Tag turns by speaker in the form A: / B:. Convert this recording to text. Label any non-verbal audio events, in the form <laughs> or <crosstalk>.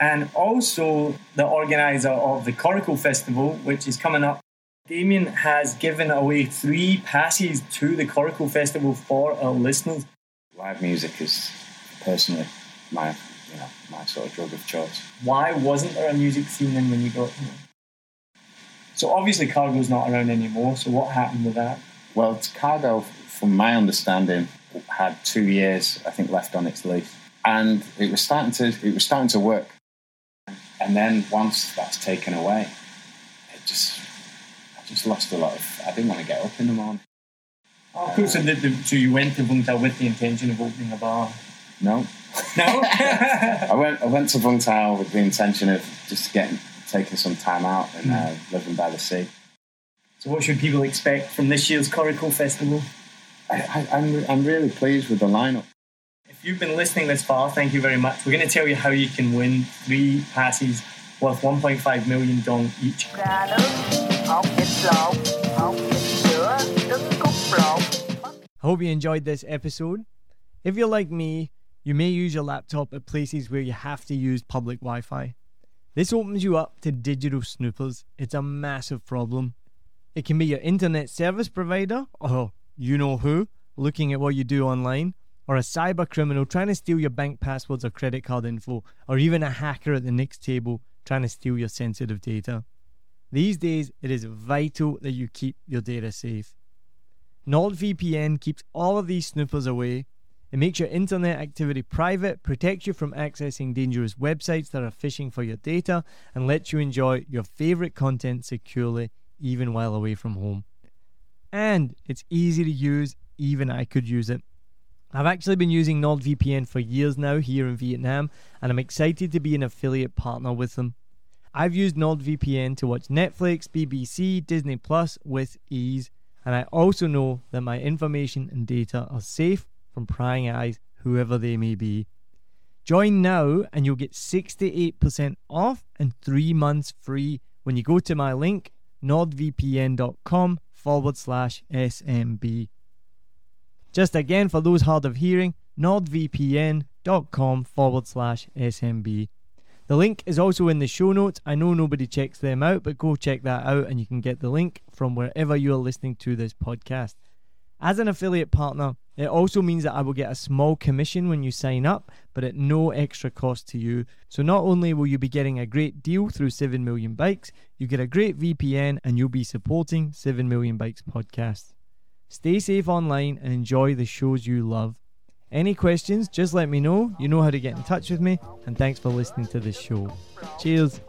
A: and also the organizer of the Coracle Festival, which is coming up. Damien has given away three passes to the Coracle Festival for our listeners.
B: live music is personally my you know my sort of drug of choice.
A: Why wasn't there a music scene then when you got here? So obviously Cargo's not around anymore, so what happened with that?
B: Well, Cargo, from my understanding, had two years I think left on its lease, and it was starting to it was starting to work. And then once that's taken away, it just I just lost a lot of. I didn't want to get up in the morning.
A: Oh, cool. So, did the, so you went to Vung Tau with the intention of opening a bar?
B: No,
A: No? <laughs> <laughs>
B: I went I went to Vung Tau with the intention of just getting taking some time out and uh, living by the sea.
A: so what should people expect from this year's Coracle Festival?
B: I, I, I'm I'm really pleased with the lineup.
A: You've been listening this far, thank you very much. We're going to tell you how you can win three passes worth 1.5 million dong each. hope you enjoyed this episode. If you're like me, you may use your laptop at places where you have to use public Wi Fi. This opens you up to digital snoopers. It's a massive problem. It can be your internet service provider, or you know who, looking at what you do online, or a cyber criminal trying to steal your bank passwords or credit card info, or even a hacker at the next table trying to steal your sensitive data. These days, it is vital that you keep your data safe. NordVPN keeps all of these snoopers away. It makes your internet activity private, protects you from accessing dangerous websites that are phishing for your data, and lets you enjoy your favorite content securely even while away from home. And it's easy to use, even I could use it. I've actually been using NordVPN for years now here in Vietnam, and I'm excited to be an affiliate partner with them. I've used NordVPN to watch Netflix, BBC, Disney Plus with ease, and I also know that my information and data are safe from prying eyes, whoever they may be. Join now, and you'll get 68% off and three months free when you go to my link, nordvpn.com forward slash SMB. Just again, for those hard of hearing, nordvpn.com forward slash SMB. The link is also in the show notes. I know nobody checks them out, but go check that out and you can get the link from wherever you are listening to this podcast. As an affiliate partner, It also means that I will get a small commission when you sign up, but at no extra cost to you. So not only will you be getting a great deal through 7 Million Bikes, you get a great VPN and you'll be supporting 7 Million Bikes podcast. Stay safe online and enjoy the shows you love. Any questions, just let me know. You know how to get in touch with me, and thanks for listening to this show. Cheers.